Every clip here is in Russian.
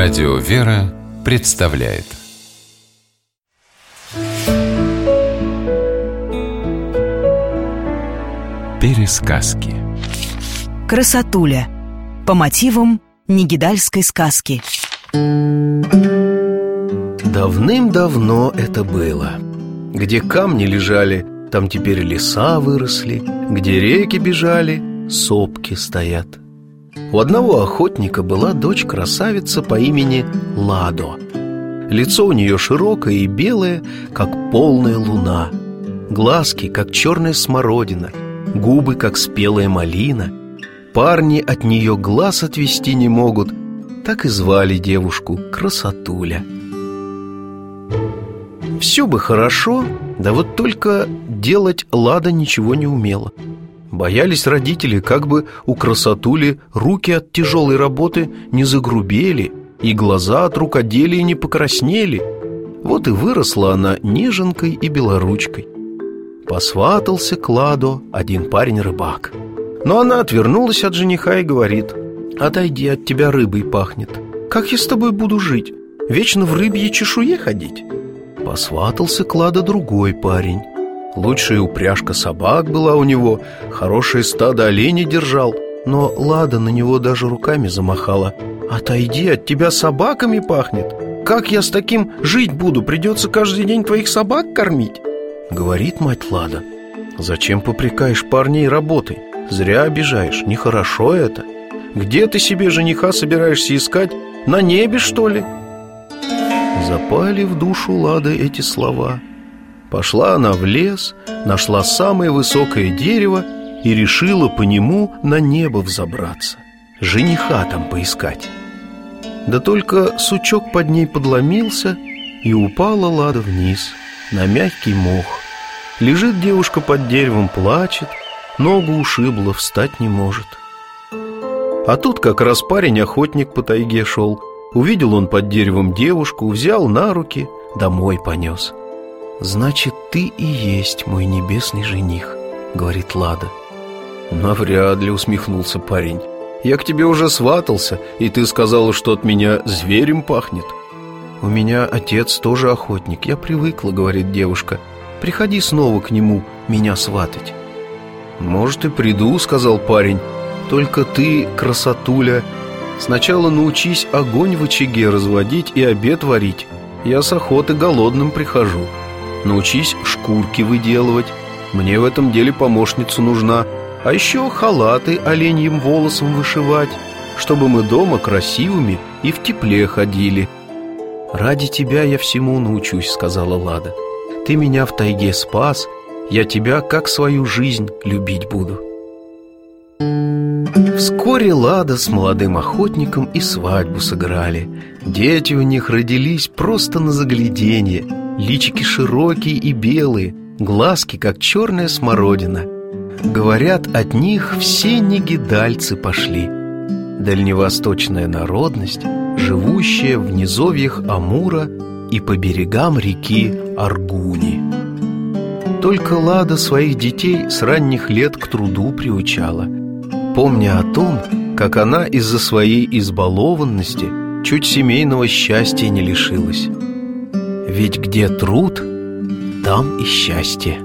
Радио «Вера» представляет. Пересказки. Красотуля. По мотивам Негидальской сказки. Давным-давно это было. Где камни лежали, там теперь леса выросли. Где реки бежали, сопки стоят У одного охотника была дочь-красавица по имени Ладо. Лицо у нее широкое и белое, как полная луна. Глазки, как черная смородина Губы, как спелая малина. Парни от нее глаз отвести не могут. Так и звали девушку Красотуля. Все бы хорошо, да вот только делать Лада ничего не умела Боялись родители, как бы у красотули руки от тяжелой работы не загрубели И глаза от рукоделия не покраснели. Вот и выросла она неженкой и белоручкой. Посватался к Ладо один парень-рыбак Но она отвернулась от жениха и говорит Отойди, от тебя рыбой пахнет. Как я с тобой буду жить? Вечно в рыбье чешуе ходить? Посватался к Ладо другой парень Лучшая упряжка собак была у него Хорошее стадо оленей держал Но Лада на него даже руками замахала Отойди, от тебя собаками пахнет Как я с таким жить буду? Придется каждый день твоих собак кормить Говорит мать Лада Зачем попрекаешь парней работой? Зря обижаешь, нехорошо это Где ты себе жениха собираешься искать? На небе, что ли? Запали в душу Лады эти слова Пошла она в лес, нашла самое высокое дерево И решила по нему на небо взобраться Жениха там поискать. Да только сучок под ней подломился И упала Лада вниз на мягкий мох. Лежит девушка под деревом, плачет Ногу ушибла, встать не может. А тут как раз парень-охотник по тайге шел. Увидел он под деревом девушку, взял на руки, домой понес «Значит, ты и есть мой небесный жених», — говорит Лада. «Навряд ли», — усмехнулся парень. «Я к тебе уже сватался, и ты сказала, что от меня зверем пахнет». «У меня отец тоже охотник, я привыкла», — говорит девушка. «Приходи снова к нему меня сватать». «Может, и приду», — сказал парень. «Только ты, красотуля, сначала научись огонь в очаге разводить и обед варить. Я с охоты голодным прихожу» Научись шкурки выделывать. Мне в этом деле помощница нужна. А еще халаты оленьим волосом вышивать Чтобы мы дома красивыми и в тепле ходили. «Ради тебя я всему научусь», — сказала Лада. «Ты меня в тайге спас, я тебя как свою жизнь любить буду». Вскоре Лада с молодым охотником и свадьбу сыграли. Дети у них родились просто на загляденье Личики широкие и белые, глазки, как черная смородина. Говорят, от них все негидальцы пошли. Дальневосточная народность, живущая в низовьях Амура и по берегам реки Аргуни. Только Лада своих детей с ранних лет к труду приучала, помня о том, как она из-за своей избалованности чуть семейного счастья не лишилась. Ведь где труд, там и счастье.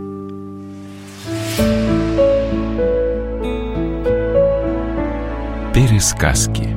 Пересказки